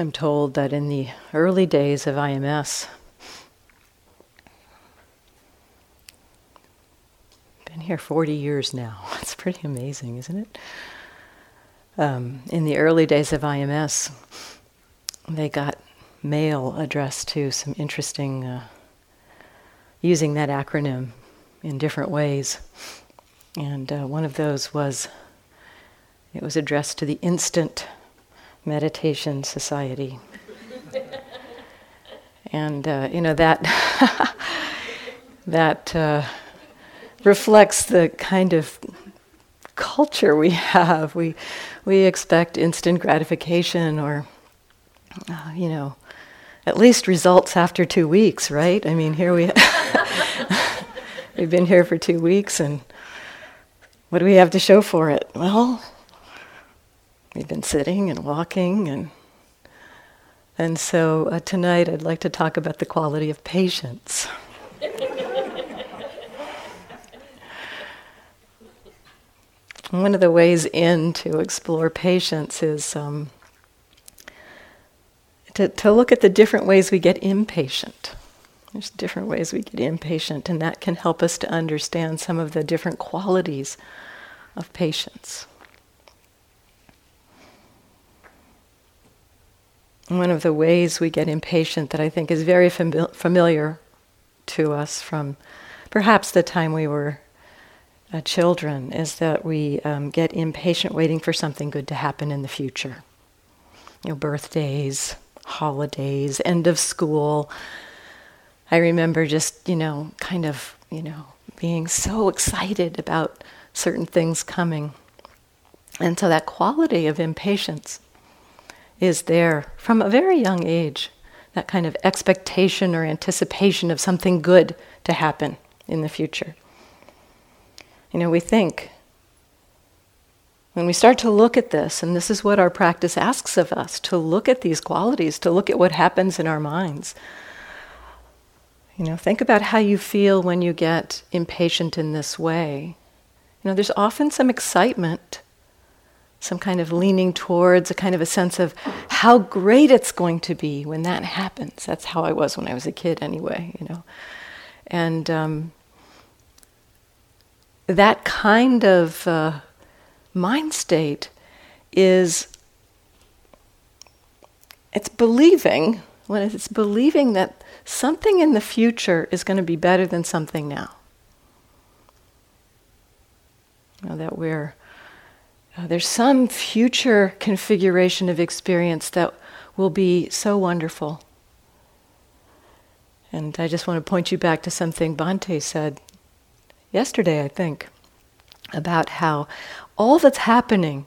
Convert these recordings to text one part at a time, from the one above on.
I'm told that in the early days of IMS, been here 40 years now. It's pretty amazing, isn't it? Um, in the early days of IMS, they got mail addressed to some interesting, uh, using that acronym in different ways. And uh, one of those was, it was addressed to the Instant Meditation Society. and, uh, you know, that, that uh, reflects the kind of culture we have. We, we expect instant gratification or, uh, you know, at least results after two weeks, right? I mean, here we we've been here for two weeks, and what do we have to show for it? Well, we've been sitting and walking, and and so uh, tonight I'd like to talk about the quality of patience. One of the ways in to explore patience is um, to, to look at the different ways we get impatient. There's different ways we get impatient, and that can help us to understand some of the different qualities of patience. One of the ways we get impatient that I think is very fami- familiar to us from perhaps the time we were uh, children is that we um, get impatient waiting for something good to happen in the future. You know, birthdays, holidays, end of school. I remember just, you know, kind of, you know, being so excited about certain things coming. And so that quality of impatience is there from a very young age, that kind of expectation or anticipation of something good to happen in the future. You know, we think, when we start to look at this, and this is what our practice asks of us to look at these qualities, to look at what happens in our minds. You know, think about how you feel when you get impatient in this way. You know, there's often some excitement, some kind of leaning towards a kind of a sense of how great it's going to be when that happens. That's how I was when I was a kid, anyway, you know. And um, that kind of uh, mind state is it's believing when it's believing that something in the future is going to be better than something now you know, that we're uh, there's some future configuration of experience that will be so wonderful and i just want to point you back to something bhante said yesterday, I think, about how all that's happening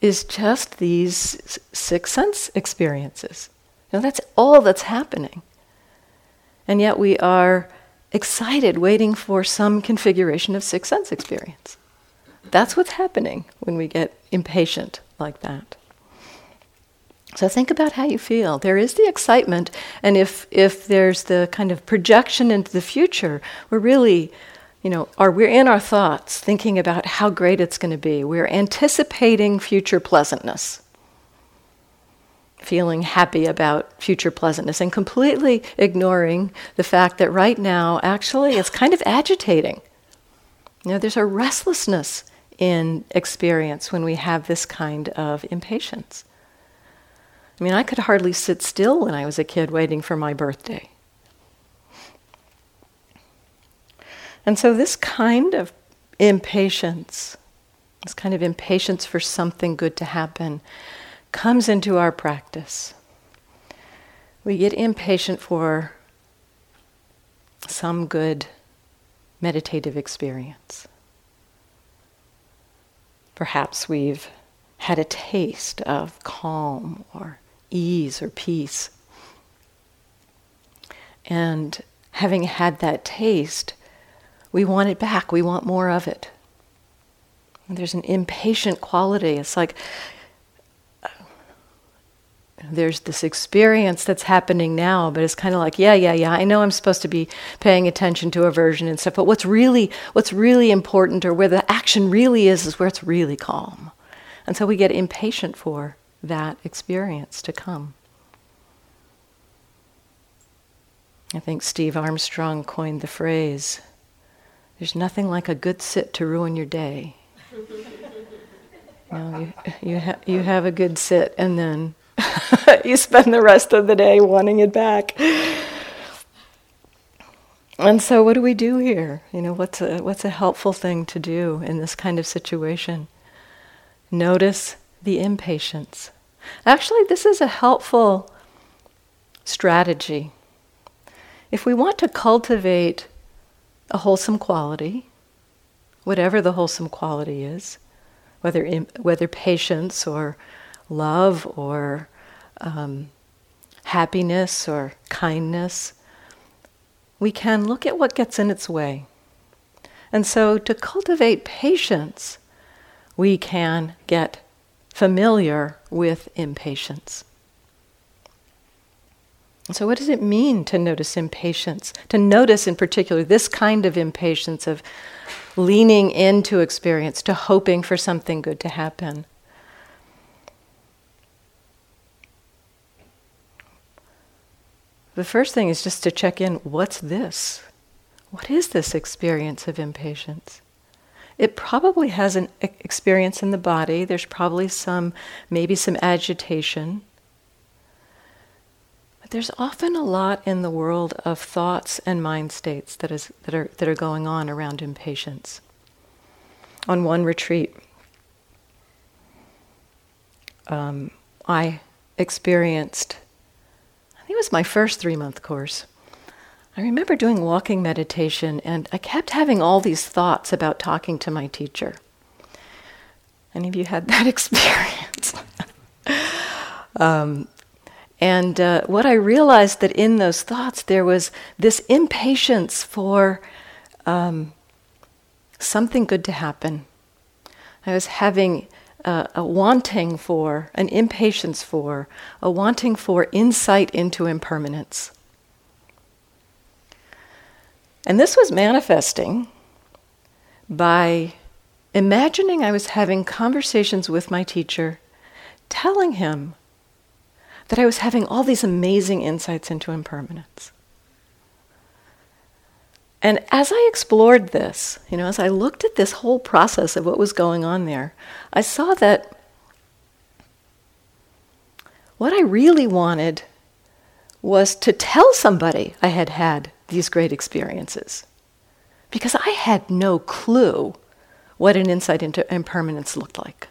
is just these six sense experiences. Know, that's all that's happening. And yet we are excited, waiting for some configuration of six sense experience. That's what's happening when we get impatient like that. So think about how you feel. There is the excitement, and if if there's the kind of projection into the future, we're really you know, are we're in our thoughts thinking about how great it's going to be. We're anticipating future pleasantness, feeling happy about future pleasantness, and completely ignoring the fact that right now, actually, it's kind of agitating. You know, there's a restlessness in experience when we have this kind of impatience. I mean, I could hardly sit still when I was a kid waiting for my birthday. And so, this kind of impatience, this kind of impatience for something good to happen, comes into our practice. We get impatient for some good meditative experience. Perhaps we've had a taste of calm or ease or peace. And having had that taste, we want it back. We want more of it. And there's an impatient quality. It's like there's this experience that's happening now, but it's kind of like, yeah, yeah, yeah. I know I'm supposed to be paying attention to aversion and stuff, but what's really what's really important or where the action really is is where it's really calm. And so we get impatient for that experience to come. I think Steve Armstrong coined the phrase, there's nothing like a good sit to ruin your day. you, know, you, you, ha- you have a good sit and then you spend the rest of the day wanting it back. And so, what do we do here? You know, what's a, what's a helpful thing to do in this kind of situation? Notice the impatience. Actually, this is a helpful strategy. If we want to cultivate a wholesome quality, whatever the wholesome quality is, whether, in, whether patience or love or um, happiness or kindness, we can look at what gets in its way. And so, to cultivate patience, we can get familiar with impatience. So, what does it mean to notice impatience? To notice, in particular, this kind of impatience of leaning into experience, to hoping for something good to happen. The first thing is just to check in what's this? What is this experience of impatience? It probably has an experience in the body. There's probably some, maybe some agitation But there's often a lot in the world of thoughts and mind states that, is, that, are, that are going on around impatience. On one retreat, um, I experienced, think it was my first three month course. I remember doing walking meditation, and I kept having all these thoughts about talking to my teacher. Any of you had that experience? um, and uh, what I realized that in those thoughts there was this impatience for um, something good to happen. I was having uh, a wanting for, an impatience for, a wanting for insight into impermanence. And this was manifesting by imagining I was having conversations with my teacher, telling him that I was having all these amazing insights into impermanence. And as I explored this, you know, as I looked at this whole process of what was going on there, I saw that what I really wanted was to tell somebody I had had these great experiences. Because I had no clue what an insight into impermanence looked like.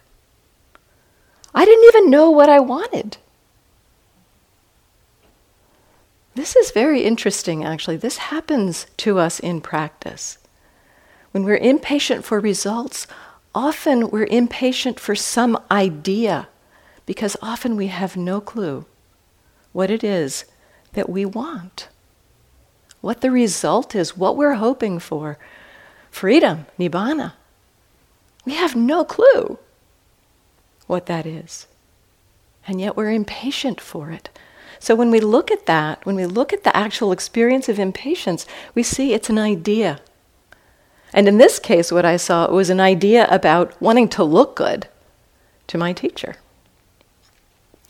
I didn't even know what I wanted. This is very interesting, actually. This happens to us in practice. When we're impatient for results, often we're impatient for some idea because often we have no clue what it is that we want, what the result is, what we're hoping for freedom, nibbana. We have no clue what that is. And yet we're impatient for it so when we look at that, when we look at the actual experience of impatience, we see it's an idea. And in this case, what I saw was an idea about wanting to look good to my teacher.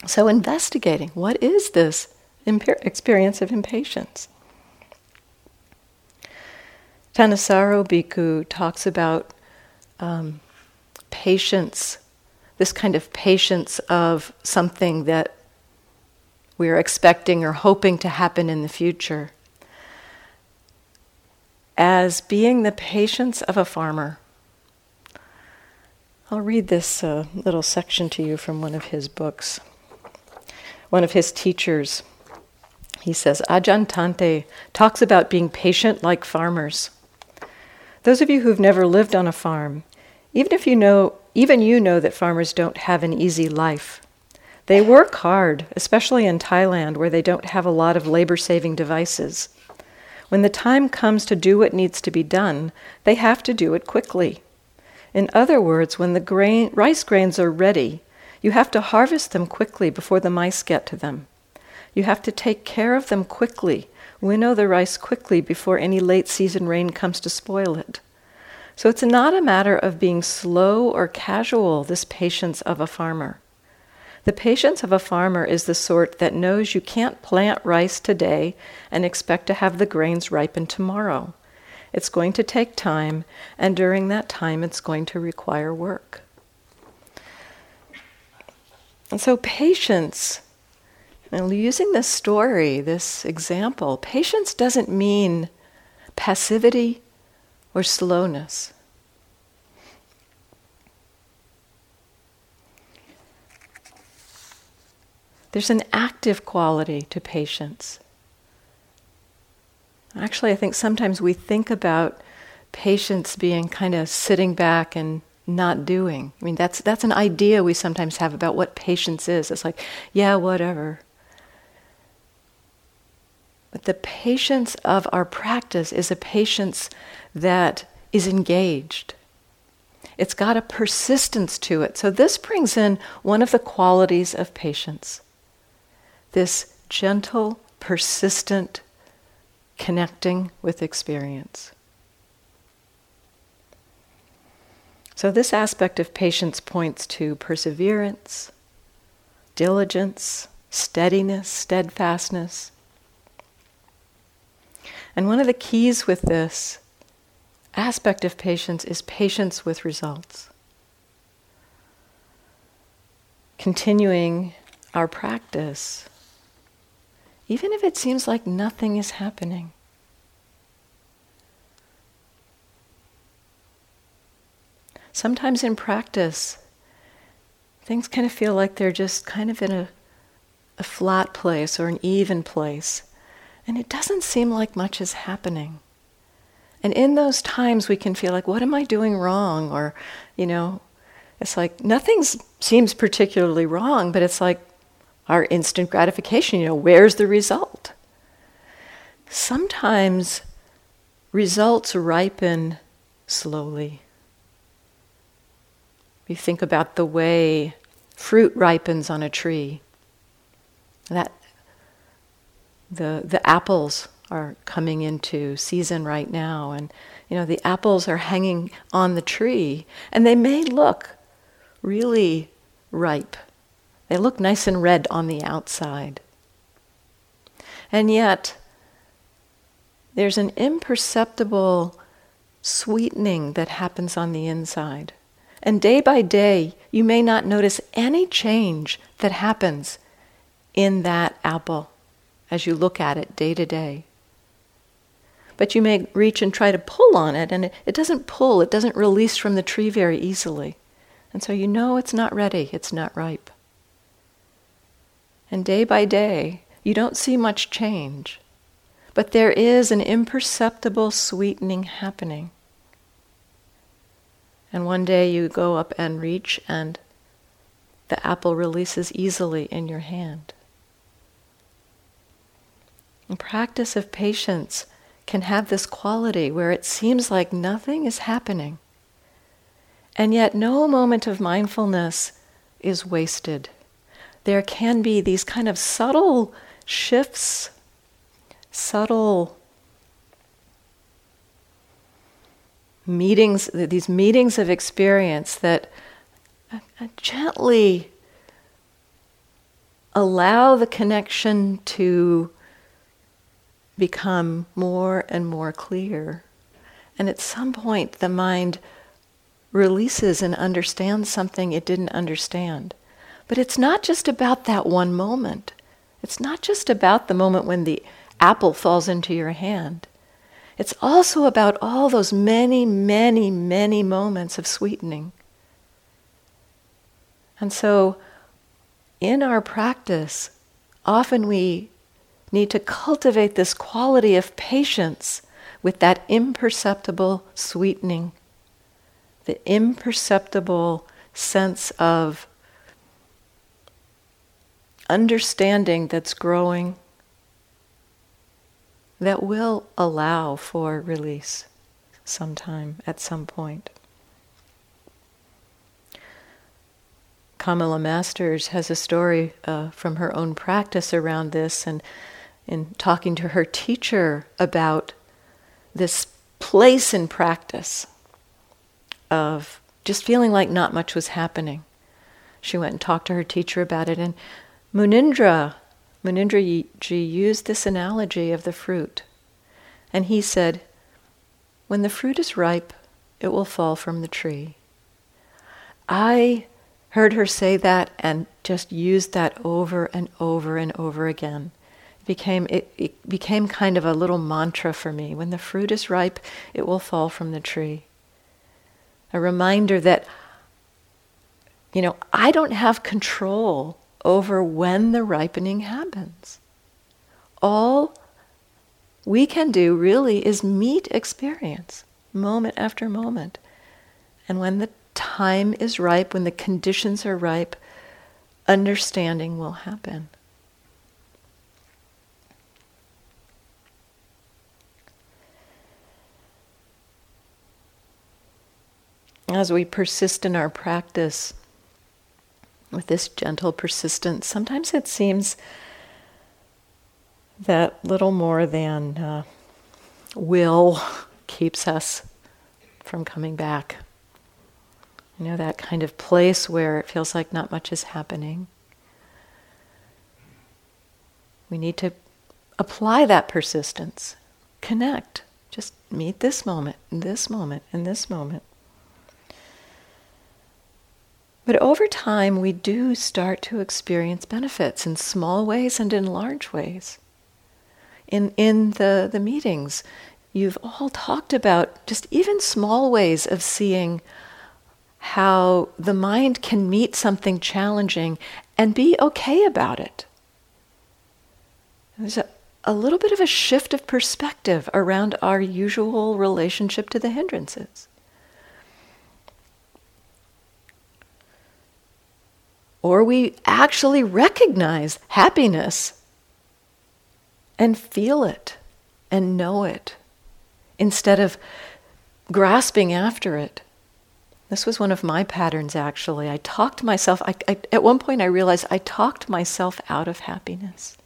So investigating what is this experience of impatience? Thanissaro Bhikkhu talks about um, patience, this kind of patience of something that we are expecting or hoping to happen in the future, as being the patience of a farmer. I'll read this uh, little section to you from one of his books. One of his teachers, he says, Ajahn Tante talks about being patient like farmers. Those of you who've never lived on a farm, even if you know, even you know that farmers don't have an easy life. They work hard, especially in Thailand where they don't have a lot of labor saving devices. When the time comes to do what needs to be done, they have to do it quickly. In other words, when the grain, rice grains are ready, you have to harvest them quickly before the mice get to them. You have to take care of them quickly, winnow the rice quickly before any late season rain comes to spoil it. So it's not a matter of being slow or casual, this patience of a farmer. The patience of a farmer is the sort that knows you can't plant rice today and expect to have the grains ripen tomorrow. It's going to take time, and during that time, it's going to require work. And so, patience, and using this story, this example, patience doesn't mean passivity or slowness. There's an active quality to patience. Actually, I think sometimes we think about patience being kind of sitting back and not doing. I mean, that's, that's an idea we sometimes have about what patience is. It's like, yeah, whatever. But the patience of our practice is a patience that is engaged. It's got a persistence to it. So, this brings in one of the qualities of patience this gentle, persistent connecting with experience. So, this aspect of patience points to perseverance, diligence, steadiness, steadfastness. And one of the keys with this aspect of patience is patience with results. Continuing our practice even if it seems like nothing is happening. Sometimes in practice, things kind of feel like they're just kind of in a, a flat place or an even place, and it doesn't seem like much is happening. And in those times, we can feel like, what am I doing wrong? Or, you know, it's like nothing seems particularly wrong, but it's like, our instant gratification. You know, where's the result? Sometimes results ripen slowly. You think about the way fruit ripens on a tree. That the the apples are coming into season right now and you know the apples are hanging on the tree and they may look really ripe they look nice and red on the outside. And yet, there's an imperceptible sweetening that happens on the inside. And day by day, you may not notice any change that happens in that apple as you look at it day to day. But you may reach and try to pull on it, and it, it doesn't pull, it doesn't release from the tree very easily. And so you know it's not ready, it's not ripe. And day by day, you don't see much change. But there is an imperceptible sweetening happening. And one day you go up and reach, and the apple releases easily in your hand. And practice of patience can have this quality where it seems like nothing is happening. And yet, no moment of mindfulness is wasted there can be these kind of subtle shifts, subtle meetings, these meetings of experience that uh, uh, gently allow the connection to become more and more clear. And at some point, the mind releases and understands something it didn't understand. But it's not just about that one moment. It's not just about the moment when the apple falls into your hand. It's also about all those many, many, many moments of sweetening. And so, in our practice, often we need to cultivate this quality of patience with that imperceptible sweetening, the imperceptible sense of understanding that's growing that will allow for release sometime at some point. Kamala Masters has a story uh, from her own practice around this, and in talking to her teacher about this place in practice of just feeling like not much was happening she went and talked to her teacher about it. And Munindra, Munindra ji used this analogy of the fruit. And he said, When the fruit is ripe, it will fall from the tree. I heard her say that and just used that over and over and over again. It became, it, it became kind of a little mantra for me. When the fruit is ripe, it will fall from the tree. A reminder that, you know, I don't have control over when the ripening happens. All we can do really is meet experience moment after moment. And when the time is ripe, when the conditions are ripe, understanding will happen. As we persist in our practice with this gentle persistence, sometimes it seems that little more than uh, will keeps us from coming back. You know, that kind of place where it feels like not much is happening. We need to apply that persistence, connect, just meet this moment, this moment, and this moment. But over time, we do start to experience benefits in small ways and in large ways. In, in the, the meetings, you've all talked about just even small ways of seeing how the mind can meet something challenging and be okay about it. There's a, a little bit of a shift of perspective around our usual relationship to the hindrances. Or we actually recognize happiness and feel it and know it instead of grasping after it. This was one of my patterns, actually. I talked myself, I, I, at one point, I realized I talked myself out of happiness.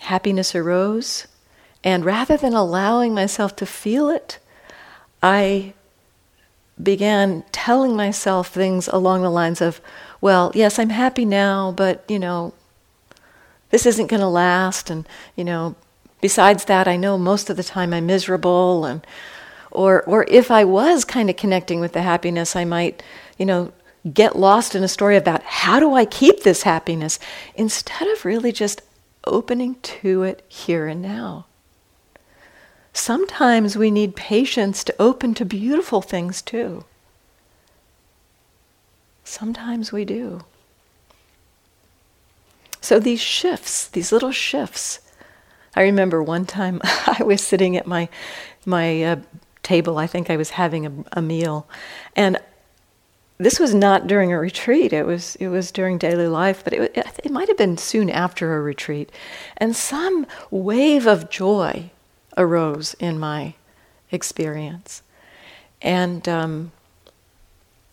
Happiness arose, and rather than allowing myself to feel it, I began telling myself things along the lines of, well, yes, I'm happy now, but, you know, this isn't going to last, and, you know, besides that, I know most of the time I'm miserable, and or, or if I was kind of connecting with the happiness, I might, you know, get lost in a story about how do I keep this happiness instead of really just opening to it here and now. Sometimes we need patience to open to beautiful things too. Sometimes we do. So these shifts, these little shifts. I remember one time I was sitting at my my uh, table. I think I was having a, a meal, and this was not during a retreat. It was it was during daily life, but it, it, it might have been soon after a retreat, and some wave of joy arose in my experience, and um,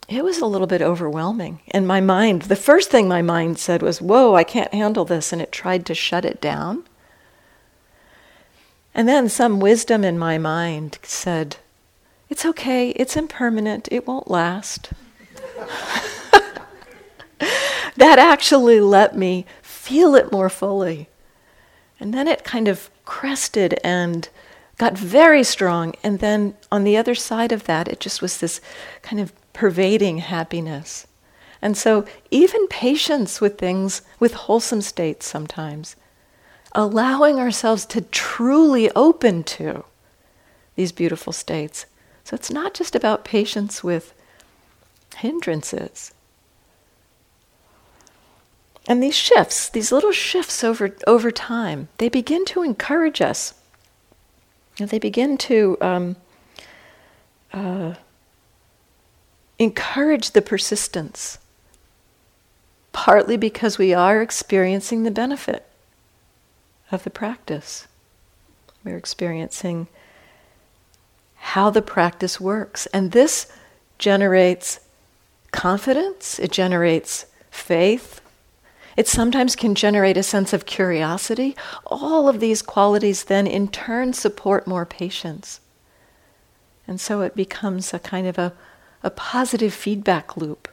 it was a little bit overwhelming. And my mind, the first thing my mind said was, "Whoa, I can't handle this," and it tried to shut it down. And then some wisdom in my mind said, it's okay, it's impermanent, it won't last. that actually let me feel it more fully. And then it kind of crested and got very strong. And then on the other side of that, it just was this kind of pervading happiness. And so, even patience with things, with wholesome states sometimes, allowing ourselves to truly open to these beautiful states so it's not just about patience with hindrances. And these shifts, these little shifts over, over time, they begin to encourage us. And they begin to um, uh, encourage the persistence, partly because we are experiencing the benefit of the practice. We're experiencing how the practice works. And this generates confidence, it generates faith, it sometimes can generate a sense of curiosity. All of these qualities then in turn support more patience. And so it becomes a kind of a, a positive feedback loop.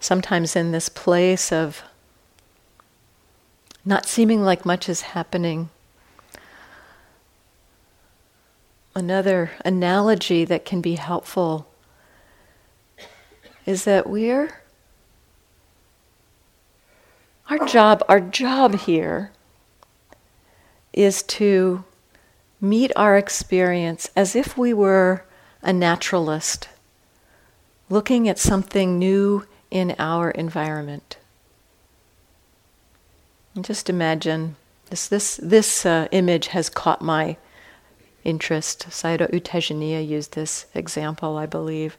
Sometimes in this place of not seeming like much is happening. Another analogy that can be helpful is that we're our job our job here is to meet our experience as if we were a naturalist looking at something new in our environment. And just imagine this, this, this uh, image has caught my interest. Sayadaw U Tejaniya used this example, I believe.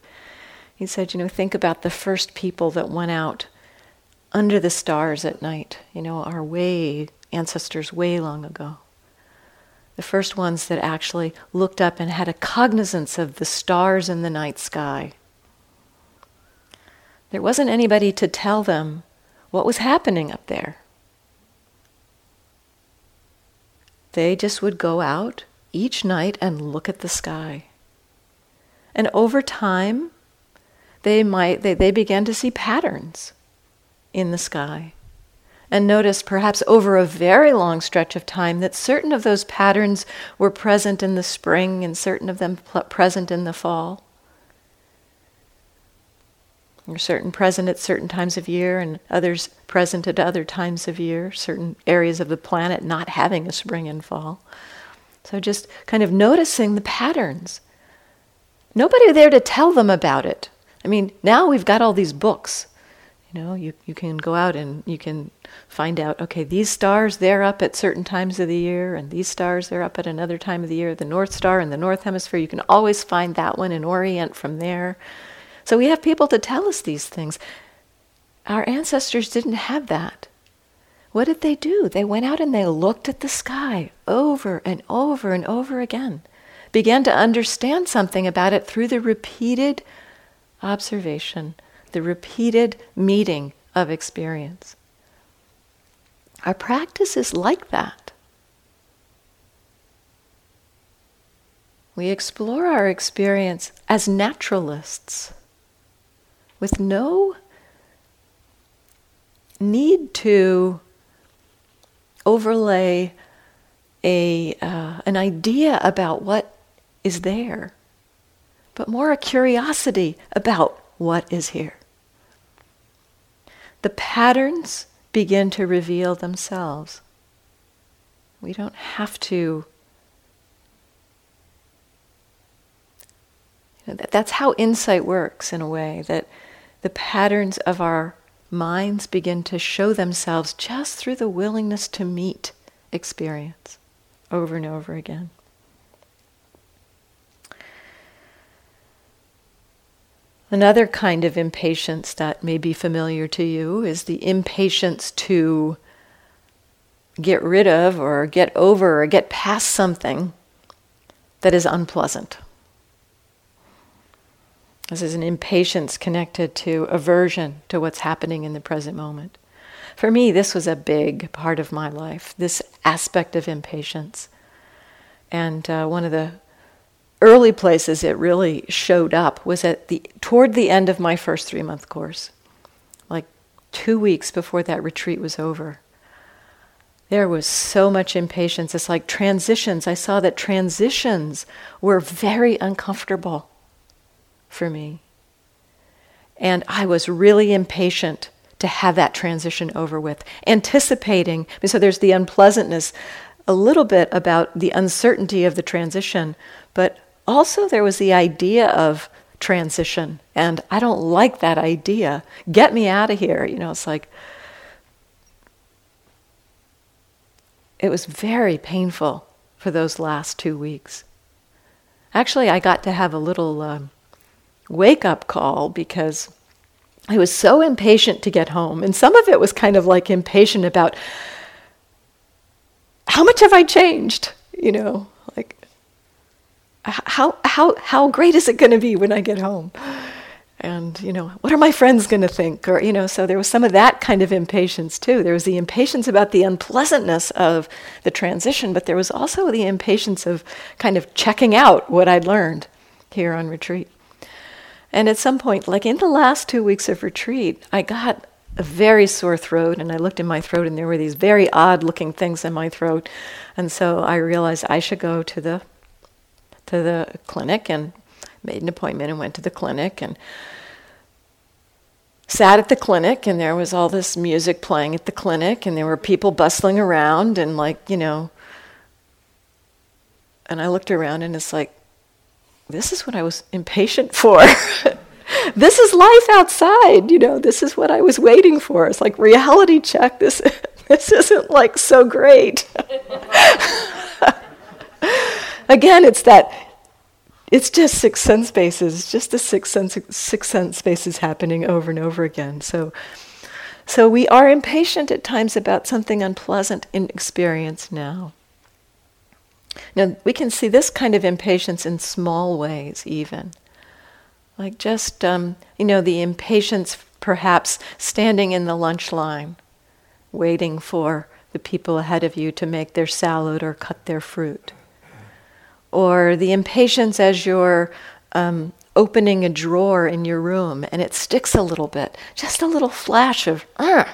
He said, you know, think about the first people that went out under the stars at night, you know, our way, ancestors way long ago. The first ones that actually looked up and had a cognizance of the stars in the night sky. There wasn't anybody to tell them what was happening up there. They just would go out each night and look at the sky. And over time, they might they, they began to see patterns in the sky and noticed perhaps over a very long stretch of time that certain of those patterns were present in the spring and certain of them pl- present in the fall are certain present at certain times of year and others present at other times of year, certain areas of the planet not having a spring and fall. So just kind of noticing the patterns. Nobody there to tell them about it. I mean, now we've got all these books. You know, you, you can go out and you can find out, okay, these stars, they're up at certain times of the year, and these stars, they're up at another time of the year. The North Star in the North Hemisphere, you can always find that one and orient from there. So we have people to tell us these things. Our ancestors didn't have that. What did they do? They went out and they looked at the sky over and over and over again, began to understand something about it through the repeated observation, the repeated meeting of experience. Our practice is like that. We explore our experience as naturalists with no need to overlay a, uh, an idea about what is there, but more a curiosity about what is here. The patterns begin to reveal themselves. We don't have to. That's how insight works in a way that the patterns of our minds begin to show themselves just through the willingness to meet experience over and over again. Another kind of impatience that may be familiar to you is the impatience to get rid of or get over or get past something that is unpleasant. This is an impatience connected to aversion to what's happening in the present moment. For me, this was a big part of my life, this aspect of impatience. And uh, one of the early places it really showed up was at the toward the end of my first three month course, like two weeks before that retreat was over. There was so much impatience. It's like transitions. I saw that transitions were very uncomfortable for me. And I was really impatient to have that transition over with, anticipating. So there's the unpleasantness, a little bit about the uncertainty of the transition, but also there was the idea of transition. And I don't like that idea. Get me out of here. You know, it's like, it was very painful for those last two weeks. Actually, I got to have a little. Um, wake up call because I was so impatient to get home. And some of it was kind of like impatient about how much have I changed? You know, like how, how, how great is it going to be when I get home? and you know what are my friends going to think or you know so there was some of that kind of impatience too there was the impatience about the unpleasantness of the transition but there was also the impatience of kind of checking out what i'd learned here on retreat and at some point like in the last two weeks of retreat i got a very sore throat and i looked in my throat and there were these very odd looking things in my throat. And so i realized i should go to the to the clinic and made an appointment and went to the clinic and sat at the clinic and there was all this music playing at the clinic and there were people bustling around and like you know. And i looked around and it's like this is what i was impatient for this is life outside you know this is what i was waiting for it's like reality check this this isn't like so great again it's that it's just six sense spaces, just the six sense, six sense spaces happening over and over again. So, so we are impatient at times about something unpleasant in experience now. Now, we can see this kind of impatience in small ways, even. Like just, um, you know, the impatience perhaps standing in the lunch line, waiting for the people ahead of you to make their salad or cut their fruit or the impatience as you're um, opening a drawer in your room and it sticks a little bit, just a little flash of, Ugh.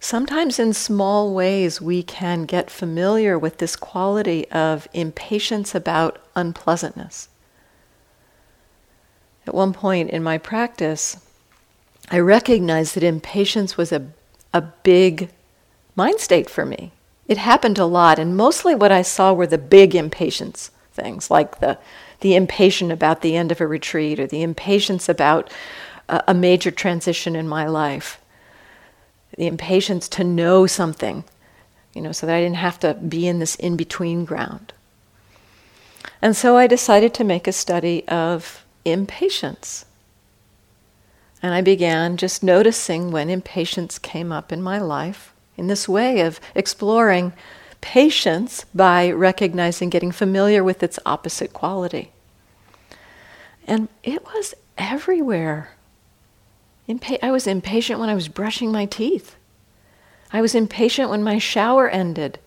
Sometimes, in small ways, we can get familiar with this quality of impatience about unpleasantness. At one point in my practice, I recognized that impatience was a, a big mind state for me. It happened a lot, and mostly what I saw were the big impatience things, like the, the impatience about the end of a retreat or the impatience about a, a major transition in my life, the impatience to know something, you know, so that I didn't have to be in this in between ground. And so I decided to make a study of impatience. And I began just noticing when impatience came up in my life in this way of exploring patience by recognizing, getting familiar with its opposite quality. And it was everywhere. Impa- I was impatient when I was brushing my teeth. I was impatient when my shower ended,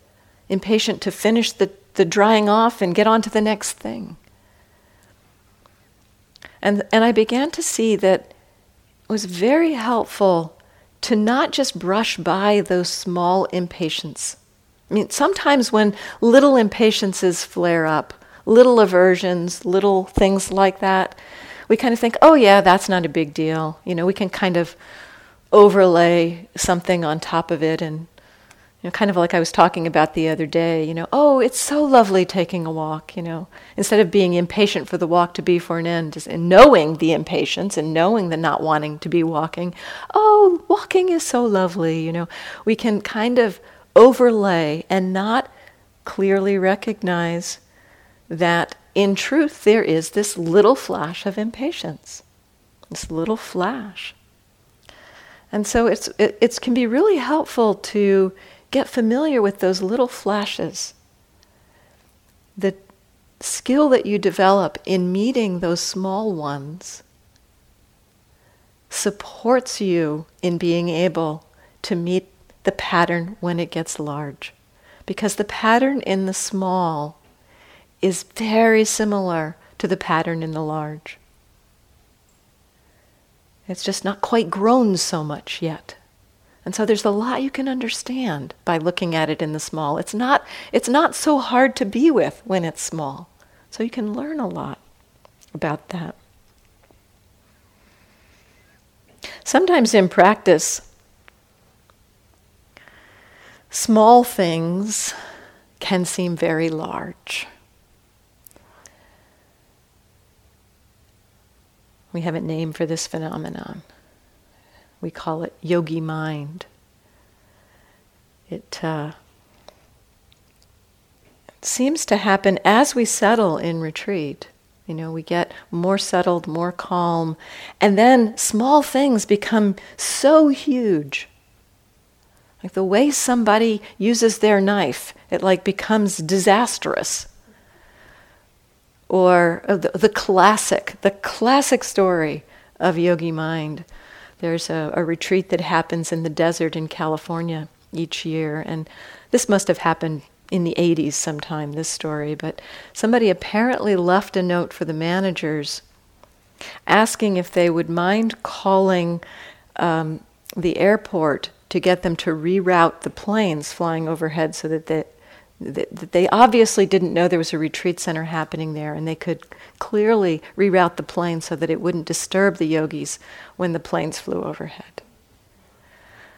impatient to finish the, the drying off and get on to the next thing. And, and I began to see that it was very helpful to not just brush by those small impatience. I mean, sometimes when little impatiences flare up, little aversions, little things like that, we kind of think, oh, yeah, that's not a big deal. You know, we can kind of overlay something on top of it and you know, kind of like I was talking about the other day, you know, oh, it's so lovely taking a walk, you know, instead of being impatient for the walk to be for an end, and knowing the impatience and knowing the not wanting to be walking, oh, walking is so lovely, you know, we can kind of overlay and not clearly recognize that in truth there is this little flash of impatience, this little flash. And so it's, it, it can be really helpful to get familiar with those little flashes. The skill that you develop in meeting those small ones supports you in being able to meet the pattern when it gets large. Because the pattern in the small is very similar to the pattern in the large. It's just not quite grown so much yet. And so there's a lot you can understand by looking at it in the small. It's not, it's not so hard to be with when it's small. So you can learn a lot about that. Sometimes in practice, small things can seem very large. We have a name for this phenomenon. We call it yogi mind. It uh, seems to happen as we settle in retreat. You know, we get more settled, more calm, and then small things become so huge. Like the way somebody uses their knife, it like becomes disastrous. Or uh, the, the, classic, the classic story of yogi mind. There's a, a retreat that happens in the desert in California each year, and this must have happened in the 80s sometime, this story, but somebody apparently left a note for the managers asking if they would mind calling um, the airport to get them to reroute the planes flying overhead so that they, they obviously didn't know there was a retreat center happening there and they could clearly reroute the plane so that it wouldn't disturb the yogis when the planes flew overhead.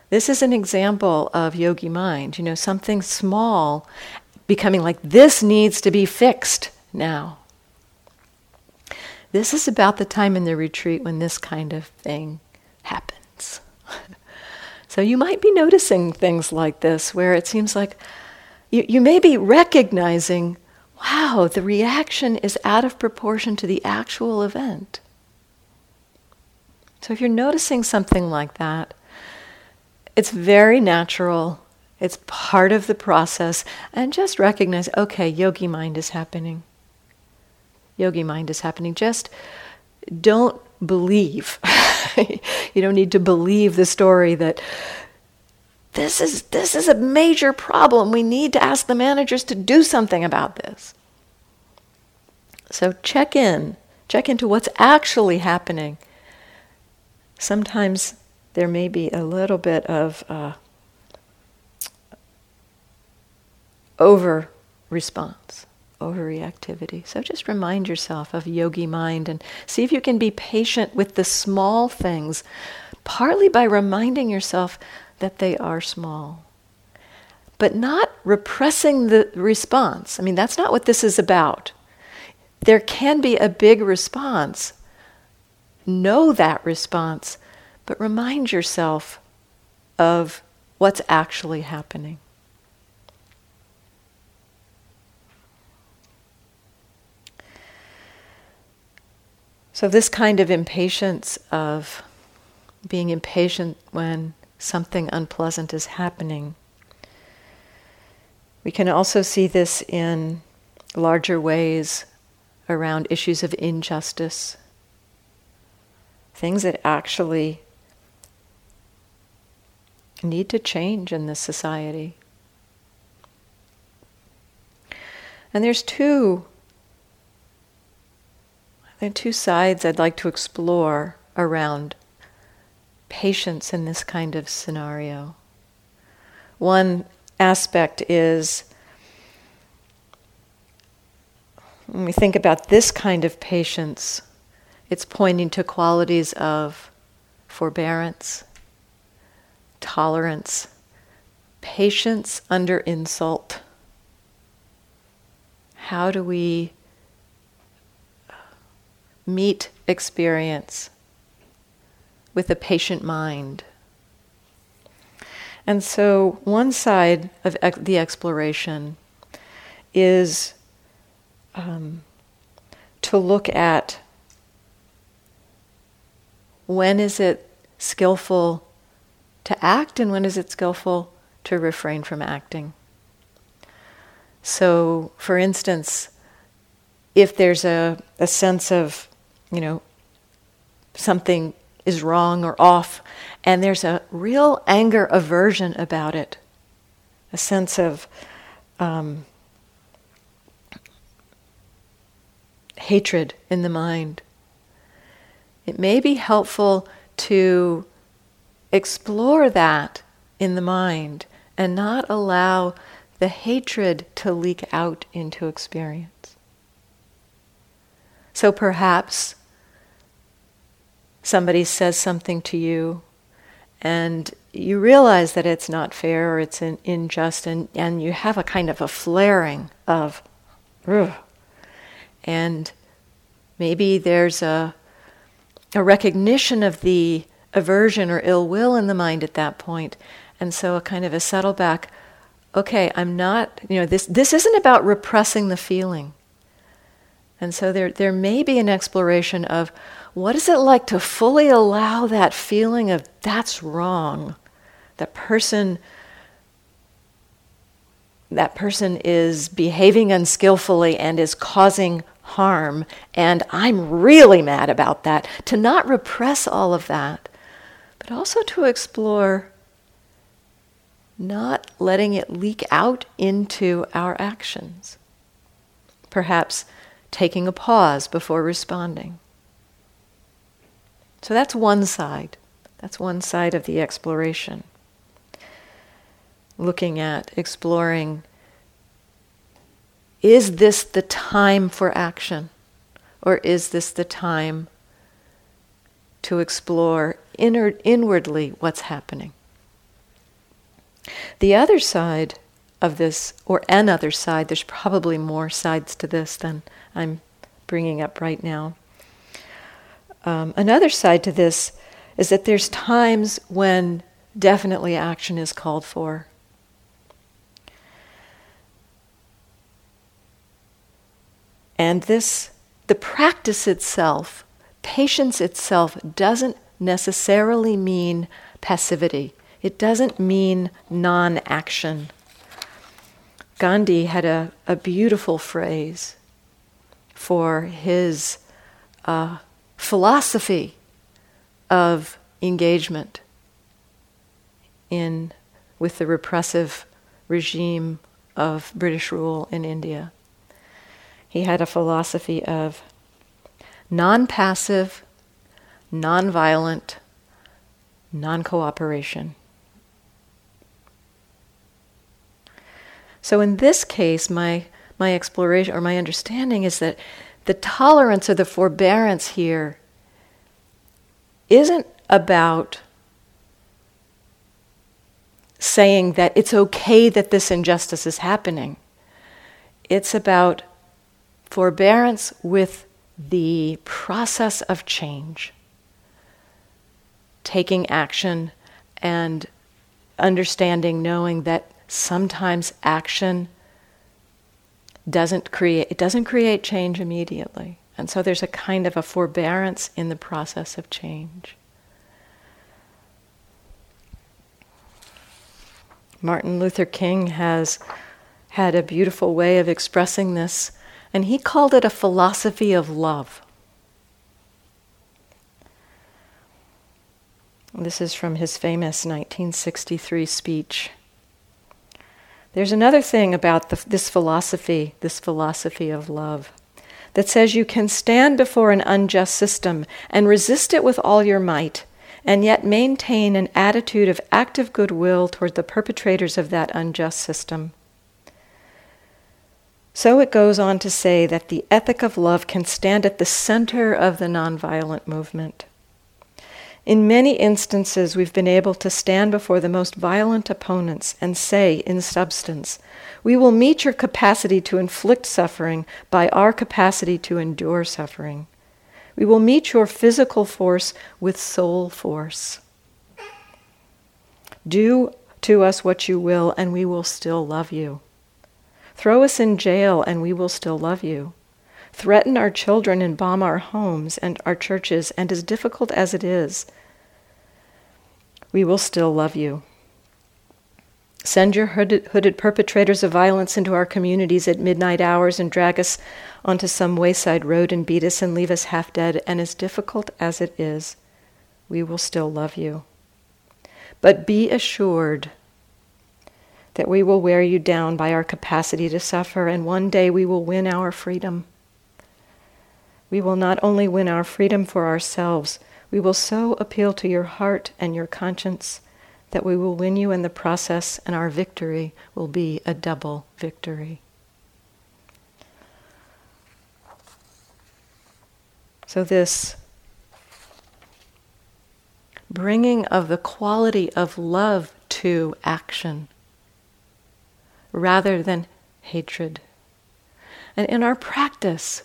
This is an example of yogi mind, you know, something small becoming like this needs to be fixed now. This is about the time in the retreat when this kind of thing happens. so you might be noticing things like this where it seems like you, you may be recognizing, wow, the reaction is out of proportion to the actual event. So if you're noticing something like that, it's very natural. It's part of the process. And just recognize okay, yogi mind is happening. Yogi mind is happening. Just don't believe. you don't need to believe the story that this is, this is a major problem. We need to ask the managers to do something about this. So check in, check into what's actually happening. Sometimes there may be a little bit of uh, over response, over reactivity. So just remind yourself of yogi mind and see if you can be patient with the small things, partly by reminding yourself that they are small. But not repressing the response. I mean, that's not what this is about. There can be a big response. Know that response but remind yourself of what's actually happening. So, this kind of impatience of being impatient when something unpleasant is happening, we can also see this in larger ways around issues of injustice, things that actually need to change in this society. And there's two there are two sides I'd like to explore around patience in this kind of scenario. One aspect is when we think about this kind of patience, it's pointing to qualities of forbearance, tolerance, patience under insult. How do we meet experience with a patient mind? And so, one side of ex- the exploration is um, to look at when is it skillful to act and when is it skillful to refrain from acting. So, for instance, if there's a, a sense of, you know, something is wrong or off, and there's a real anger aversion about it, a sense of um, hatred in the mind, it may be helpful to explore that in the mind and not allow the hatred to leak out into experience. So perhaps somebody says something to you and you realize that it's not fair or it's in, unjust and, and you have a kind of a flaring of Ugh. and maybe there's a, a recognition of the aversion or ill will in the mind at that. And so a kind of a settle back, okay, I'm not, you know, this, this isn't about repressing the feeling. And so there, there may be an exploration of what is it like to fully allow that feeling of that's wrong. That person that person is behaving unskillfully and is causing harm, and I'm really mad about that. To not repress all of that, but also to explore not letting it leak out into our actions. Perhaps taking a pause before responding. So that's one side. That's one side of the exploration. Looking at, exploring is this the time for action? Or is this the time to explore inner, inwardly what's happening? The other side of this, or another side, there's probably more sides to this than I'm bringing up right now. Um, another side to this is that there's times when definitely action is called for. And this, the practice itself, patience itself, doesn't necessarily mean passivity. It doesn't mean non action. Gandhi had a, a beautiful phrase for his uh, philosophy of engagement in, with the repressive regime of British rule in India. He had a philosophy of non passive, non violent, non cooperation. So in this case, my, my exploration or my understanding is that the tolerance or the forbearance here isn't about saying that it's okay that this injustice is happening. It's about forbearance with the process of change, taking action and understanding, knowing that sometimes action doesn't create it doesn't create change immediately. And so there's a kind of a forbearance in the process of change. Martin Luther King has had a beautiful way of expressing this and he called it a philosophy of love. This is from his famous 1963 speech. There's another thing about the, this philosophy, this philosophy of love, that says you can stand before an unjust system and resist it with all your might, and yet maintain an attitude of active goodwill toward the perpetrators of that unjust system. So it goes on to say that the ethic of love can stand at the center of the nonviolent movement. In many instances, we've been able to stand before the most violent opponents and say, in substance, we will meet your capacity to inflict suffering by our capacity to endure suffering. We will meet your physical force with soul force. Do to us what you will, and we will still love you. Throw us in jail and we will still love you. Threaten our children and bomb our homes and our churches, and as difficult as it is, we will still love you. Send your hooded, hooded, perpetrators of violence into our communities at midnight hours and drag us onto some wayside road and beat us and leave us half dead, and as difficult as it is, we will still love you. But be assured that we will wear you down by our capacity to suffer, and one day we will win our freedom. We will not only win our freedom for ourselves, we will so appeal to your heart and your conscience that we will win you in the process, and our victory will be a double victory. So, this bringing of the quality of love to action rather than hatred. And in our practice,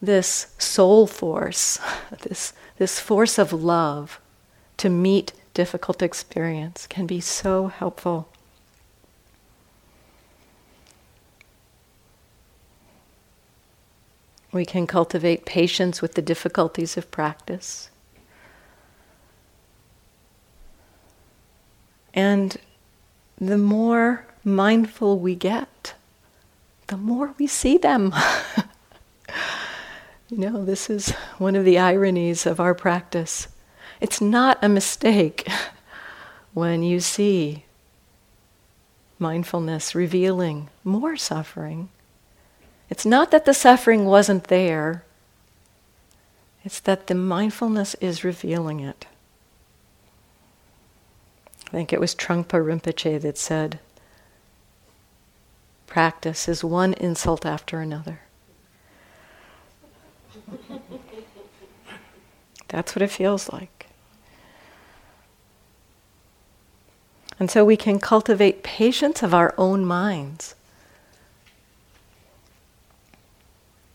this soul force, this, this force of love to meet difficult experience can be so helpful. We can cultivate patience with the difficulties of practice. And the more mindful we get, the more we see them. You know, this is one of the ironies of our practice. It's not a mistake when you see mindfulness revealing more suffering. It's not that the suffering wasn't there, it's that the mindfulness is revealing it. I think it was Trungpa Rinpoche that said, practice is one insult after another. That's what it feels like. And so we can cultivate patience of our own minds.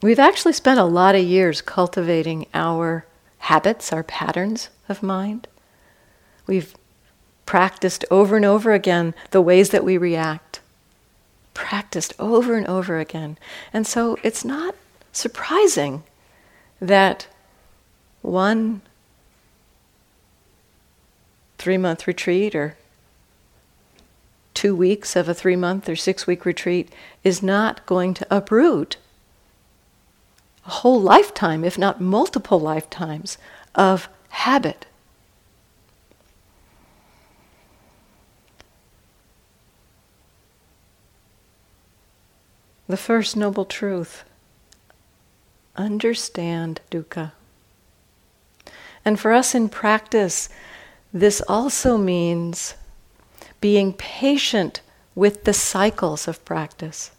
We've actually spent a lot of years cultivating our habits, our patterns of mind. We've practiced over and over again the ways that we react. Practiced over and over again. And so it's not surprising that one three month retreat or two weeks of a three month or six week retreat is not going to uproot a whole lifetime, if not multiple lifetimes, of habit. The first noble truth understand dukkha. And for us in practice, this also means being patient with the cycles of practice.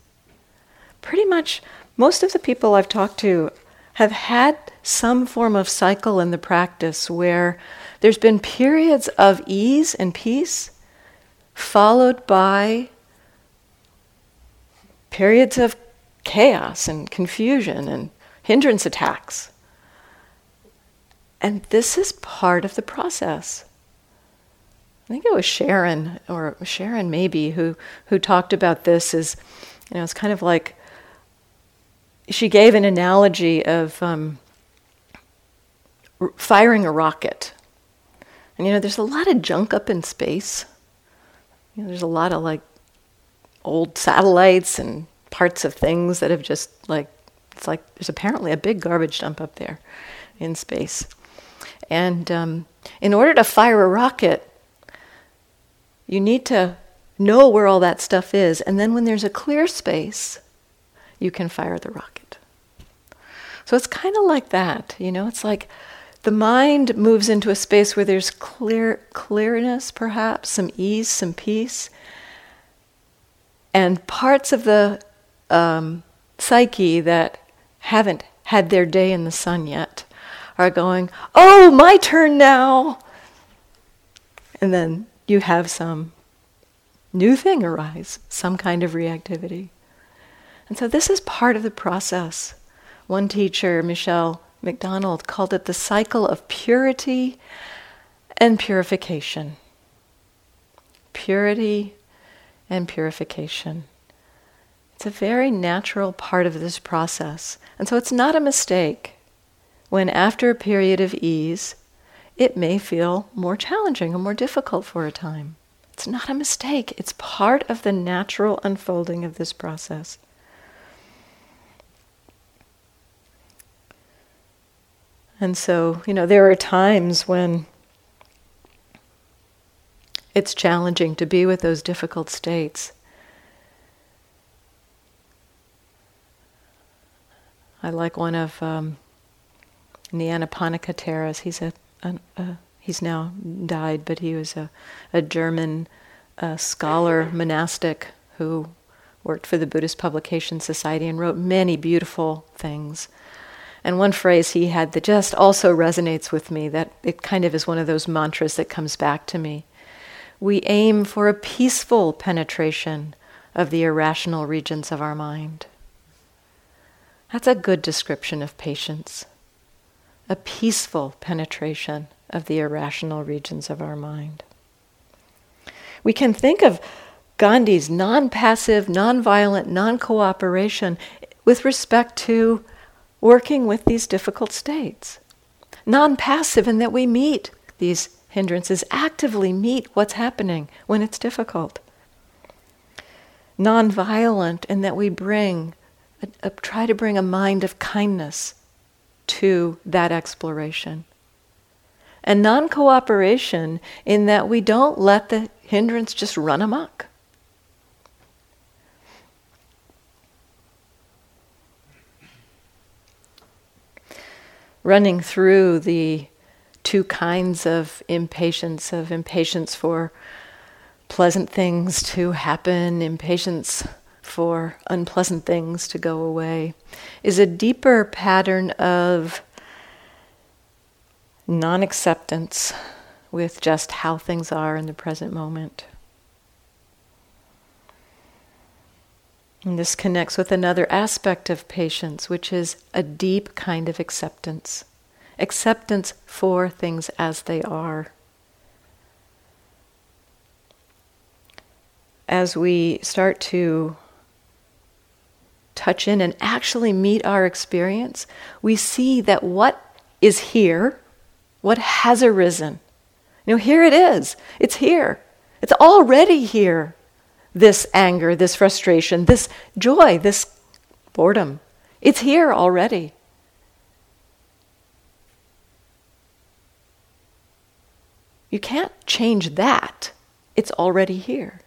Pretty much most of the people I've talked to have had some form of cycle in the practice where there's been periods of ease and peace, followed by periods of chaos and confusion and hindrance attacks. And this is part of the process. I think it was Sharon, or Sharon maybe, who, who talked about this as, you know, it's kind of like she gave an analogy of um, r- firing a rocket. And, you know, there's a lot of junk up in space. You know, there's a lot of like old satellites and parts of things that have just like, it's like there's apparently a big garbage dump up there in space. And um, in order to fire a rocket, you need to know where all that stuff is. And then when there's a clear space, you can fire the rocket. So it's kind of like that, you know, it's like the mind moves into a space where there's clear clearness perhaps, some ease, some peace. And parts of the um, psyche that haven't had their day in the sun yet are going, oh, my turn now. And then you have some new thing arise, some kind of reactivity. And so this is part of the process. One teacher, Michele McDonald, called it the cycle of purity and purification. Purity and purification. It's a very natural part of this process. And so it's not a mistake when, after a period of ease, it may feel more challenging or more difficult for a time. It's not a mistake, it's part of the natural unfolding of this process. And so, you know, there are times when it's challenging to be with those difficult states. I like one of um, Nyanaponika Theras. He's a, a, a, he's now died, but he was a, a German uh, scholar, monastic who worked for the Buddhist Publication Society and wrote many beautiful things. And one phrase he had that just also resonates with me, that it kind of is one of those mantras that comes back to me. We aim for a peaceful penetration of the irrational regions of our mind. That's a good description of patience. A peaceful penetration of the irrational regions of our mind. We can think of Gandhi's non passive, non violent, non cooperation with respect to working with these difficult states. Non passive in that we meet these hindrances, actively meet what's happening when it's difficult. Non violent in that we bring, a, a, try to bring a mind of kindness to that exploration. And non cooperation in that we don't let the hindrance just run amok. Running through the two kinds of impatience of impatience for pleasant things to happen, impatience for unpleasant things to go away, is a deeper pattern of non acceptance with just how things are in the present moment. And this connects with another aspect of patience, which is a deep kind of acceptance acceptance for things as they are. As we start to touch in and actually meet our experience, we see that what is here, what has arisen, you know, here it is. It's here. It's already here. This anger, this frustration, this joy, this boredom. It's here already. You can't change that. It's already here.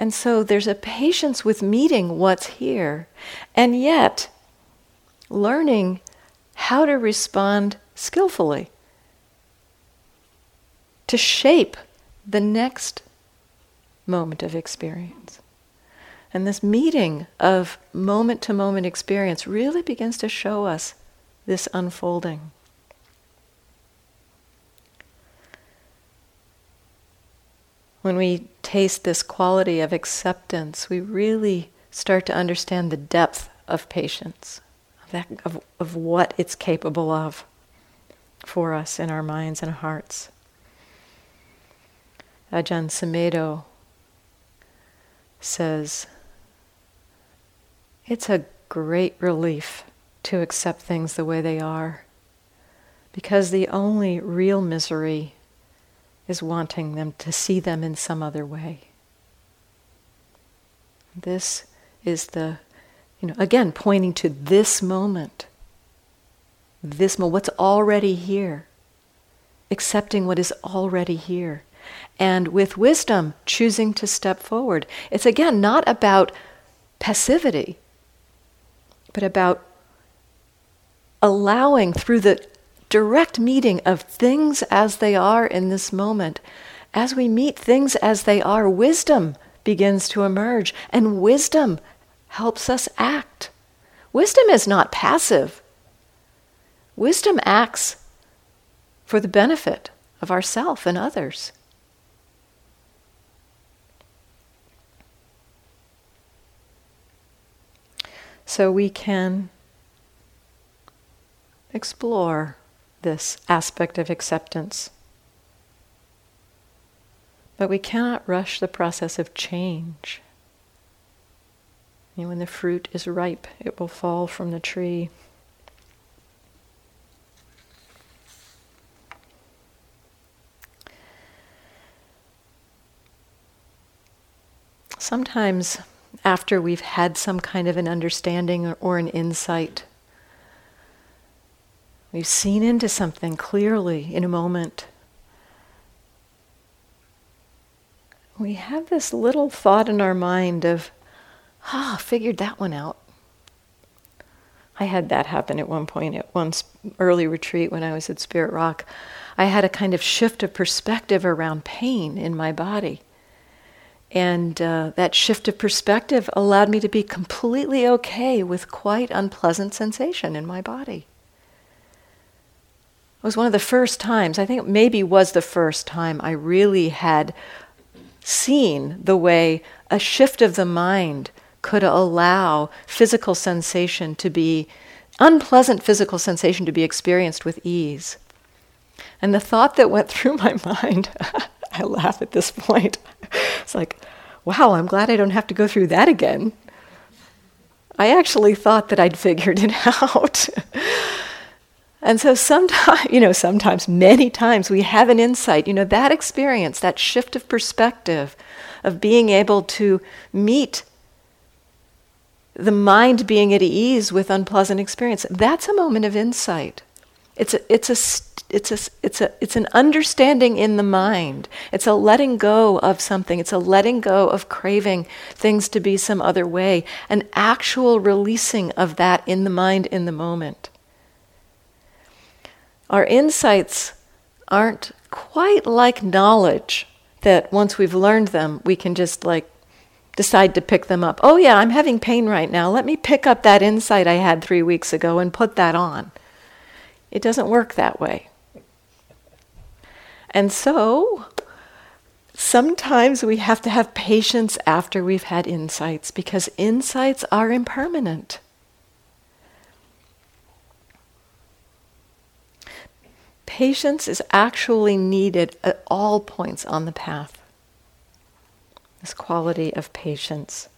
And so there's a patience with meeting what's here, and yet learning how to respond skillfully, to shape the next moment of experience. And this meeting of moment to moment experience really begins to show us this unfolding. When we taste this quality of acceptance, we really start to understand the depth of patience, of, that, of, of what it's capable of for us in our minds and hearts. Ajahn Sumedho says, It's a great relief to accept things the way they are, because the only real misery is wanting them to see them in some other way. This is the, you know, again, pointing to this moment. This moment, what's already here. Accepting what is already here. And with wisdom, choosing to step forward. It's again not about passivity, but about allowing through the direct meeting of things as they are in this moment. As we meet things as they are, wisdom begins to emerge, and wisdom helps us act. Wisdom is not passive, wisdom acts for the benefit of ourself and others. So we can explore this aspect of acceptance. But we cannot rush the process of change. And when the fruit is ripe, it will fall from the tree. Sometimes, after we've had some kind of an understanding or, or an insight, We've seen into something clearly in a moment. We have this little thought in our mind of, ah, figured that one out. I had that happen at one point at one early retreat when I was at Spirit Rock. I had a kind of shift of perspective around pain in my body. And uh, that shift of perspective allowed me to be completely okay with quite unpleasant sensation in my body. It was one of the first times, I think maybe was the first time I really had seen the way a shift of the mind could allow physical sensation to be, unpleasant physical sensation to be experienced with ease. And the thought that went through my mind, I laugh at this point. It's like, wow, I'm glad I don't have to go through that again. I actually thought that I'd figured it out. And so sometimes, you know, sometimes, many times we have an insight, you know, that experience, that shift of perspective of being able to meet the mind being at ease with unpleasant experience. That's a moment of insight. It's a, it's a, it's a, it's a, it's an understanding in the mind. It's a letting go of something. It's a letting go of craving things to be some other way. An actual releasing of that in the mind in the moment. Our insights aren't quite like knowledge that once we've learned them, we can just like decide to pick them up. Oh, yeah, I'm having pain right now. Let me pick up that insight I had three weeks ago and put that on. It doesn't work that way. And so, sometimes we have to have patience after we've had insights because insights are impermanent. Patience is actually needed at all points on the path. This quality of patience.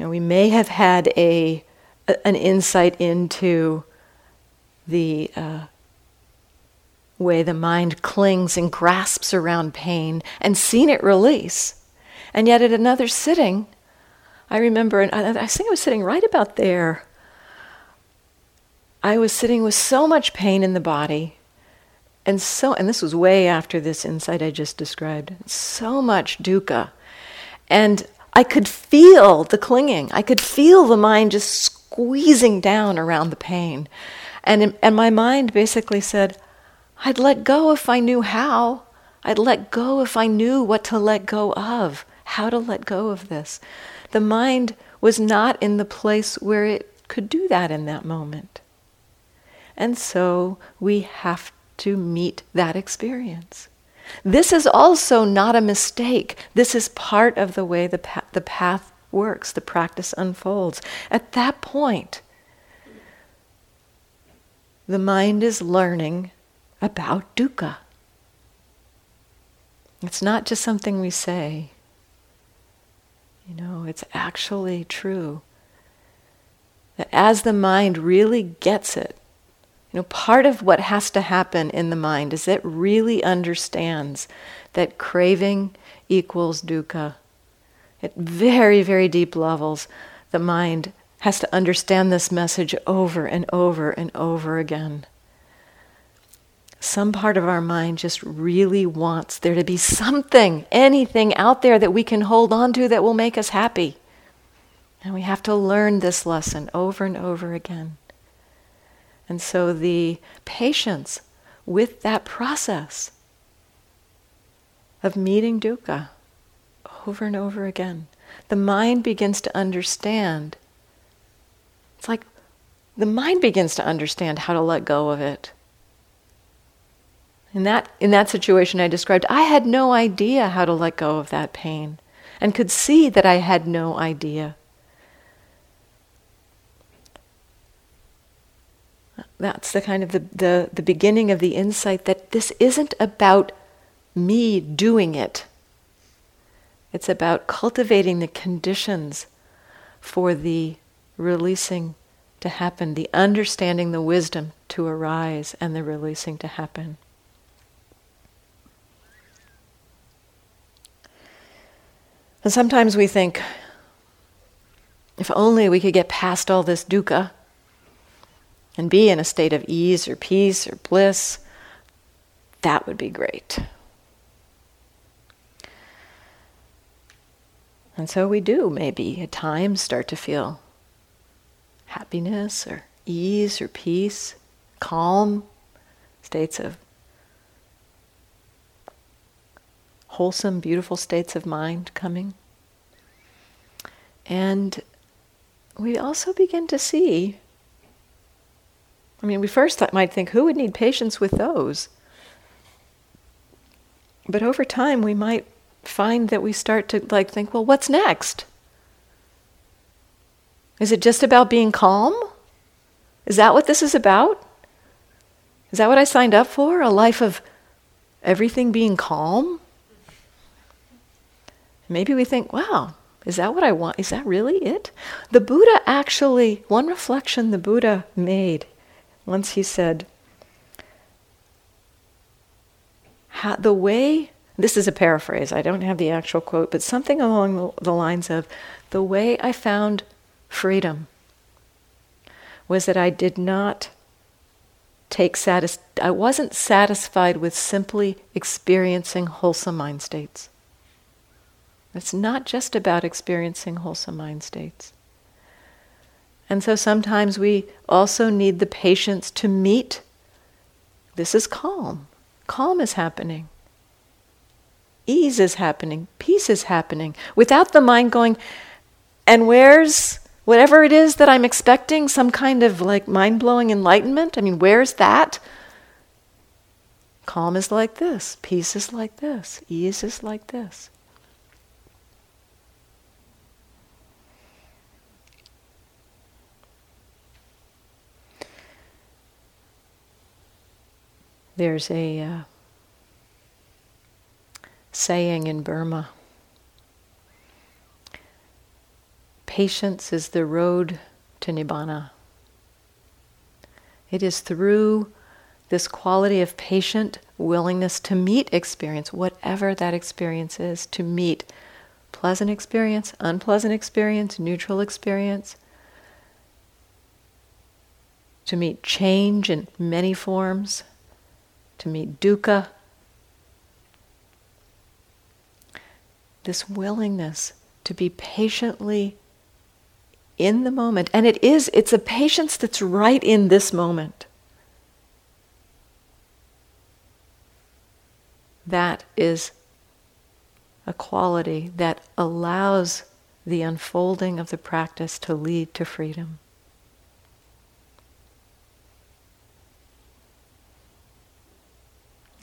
And we may have had a, a an insight into the uh, way the mind clings and grasps around pain and seen it release. And yet, at another sitting, I remember, and I, I think I was sitting right about there. I was sitting with so much pain in the body, and so, and this was way after this insight I just described, so much dukkha. And I could feel the clinging. I could feel the mind just squeezing down around the pain. And, and my mind basically said, I'd let go if I knew how. I'd let go if I knew what to let go of, how to let go of this. The mind was not in the place where it could do that in that moment. And so we have to meet that experience. This is also not a mistake. This is part of the way the, pa- the path works, the practice unfolds. At that point, the mind is learning about dukkha. It's not just something we say. You know, it's actually true. That as the mind really gets it, you know, part of what has to happen in the mind is it really understands that craving equals dukkha. At very, very deep levels, the mind has to understand this message over and over and over again some part of our mind just really wants there to be something, anything out there that we can hold on to that will make us happy. And we have to learn this lesson over and over again. And so the patience with that process of meeting dukkha over and over again, the mind begins to understand. It's like the mind begins to understand how to let go of it. In that, in that situation I described, I had no idea how to let go of that pain and could see that I had no idea. That's the kind of the, the, the beginning of the insight that this isn't about me doing it. It's about cultivating the conditions for the releasing to happen, the understanding, the wisdom to arise, and the releasing to happen. And sometimes we think, if only we could get past all this dukkha and be in a state of ease or peace or bliss, that would be great. And so we do maybe at times start to feel happiness or ease or peace, calm, states of wholesome, beautiful states of mind coming. And we also begin to see. I mean, we first thought, might think, who would need patience with those? But over time, we might find that we start to like think, well, what's next? Is it just about being calm? Is that what this is about? Is that what I signed up for? A life of everything being calm? Maybe we think, wow, is that what I want? Is that really it? The Buddha actually, one reflection the Buddha made once he said, the way this is a paraphrase, I don't have the actual quote, but something along the lines of the way I found freedom was that I did not take satis- I wasn't satisfied with simply experiencing wholesome mind states. It's not just about experiencing wholesome mind states. And so sometimes we also need the patience to meet this is calm. Calm is happening. Ease is happening. Peace is happening. Without the mind going, and where's whatever it is that I'm expecting, some kind of like mind blowing enlightenment? I mean, where's that? Calm is like this. Peace is like this. Ease is like this. There's a uh, saying in Burma patience is the road to Nibbana. It is through this quality of patient willingness to meet experience, whatever that experience is, to meet pleasant experience, unpleasant experience, neutral experience, to meet change in many forms to meet dukkha. This willingness to be patiently in the moment. And it is, it's a patience that's right in this moment. That is a quality that allows the unfolding of the practice to lead to freedom.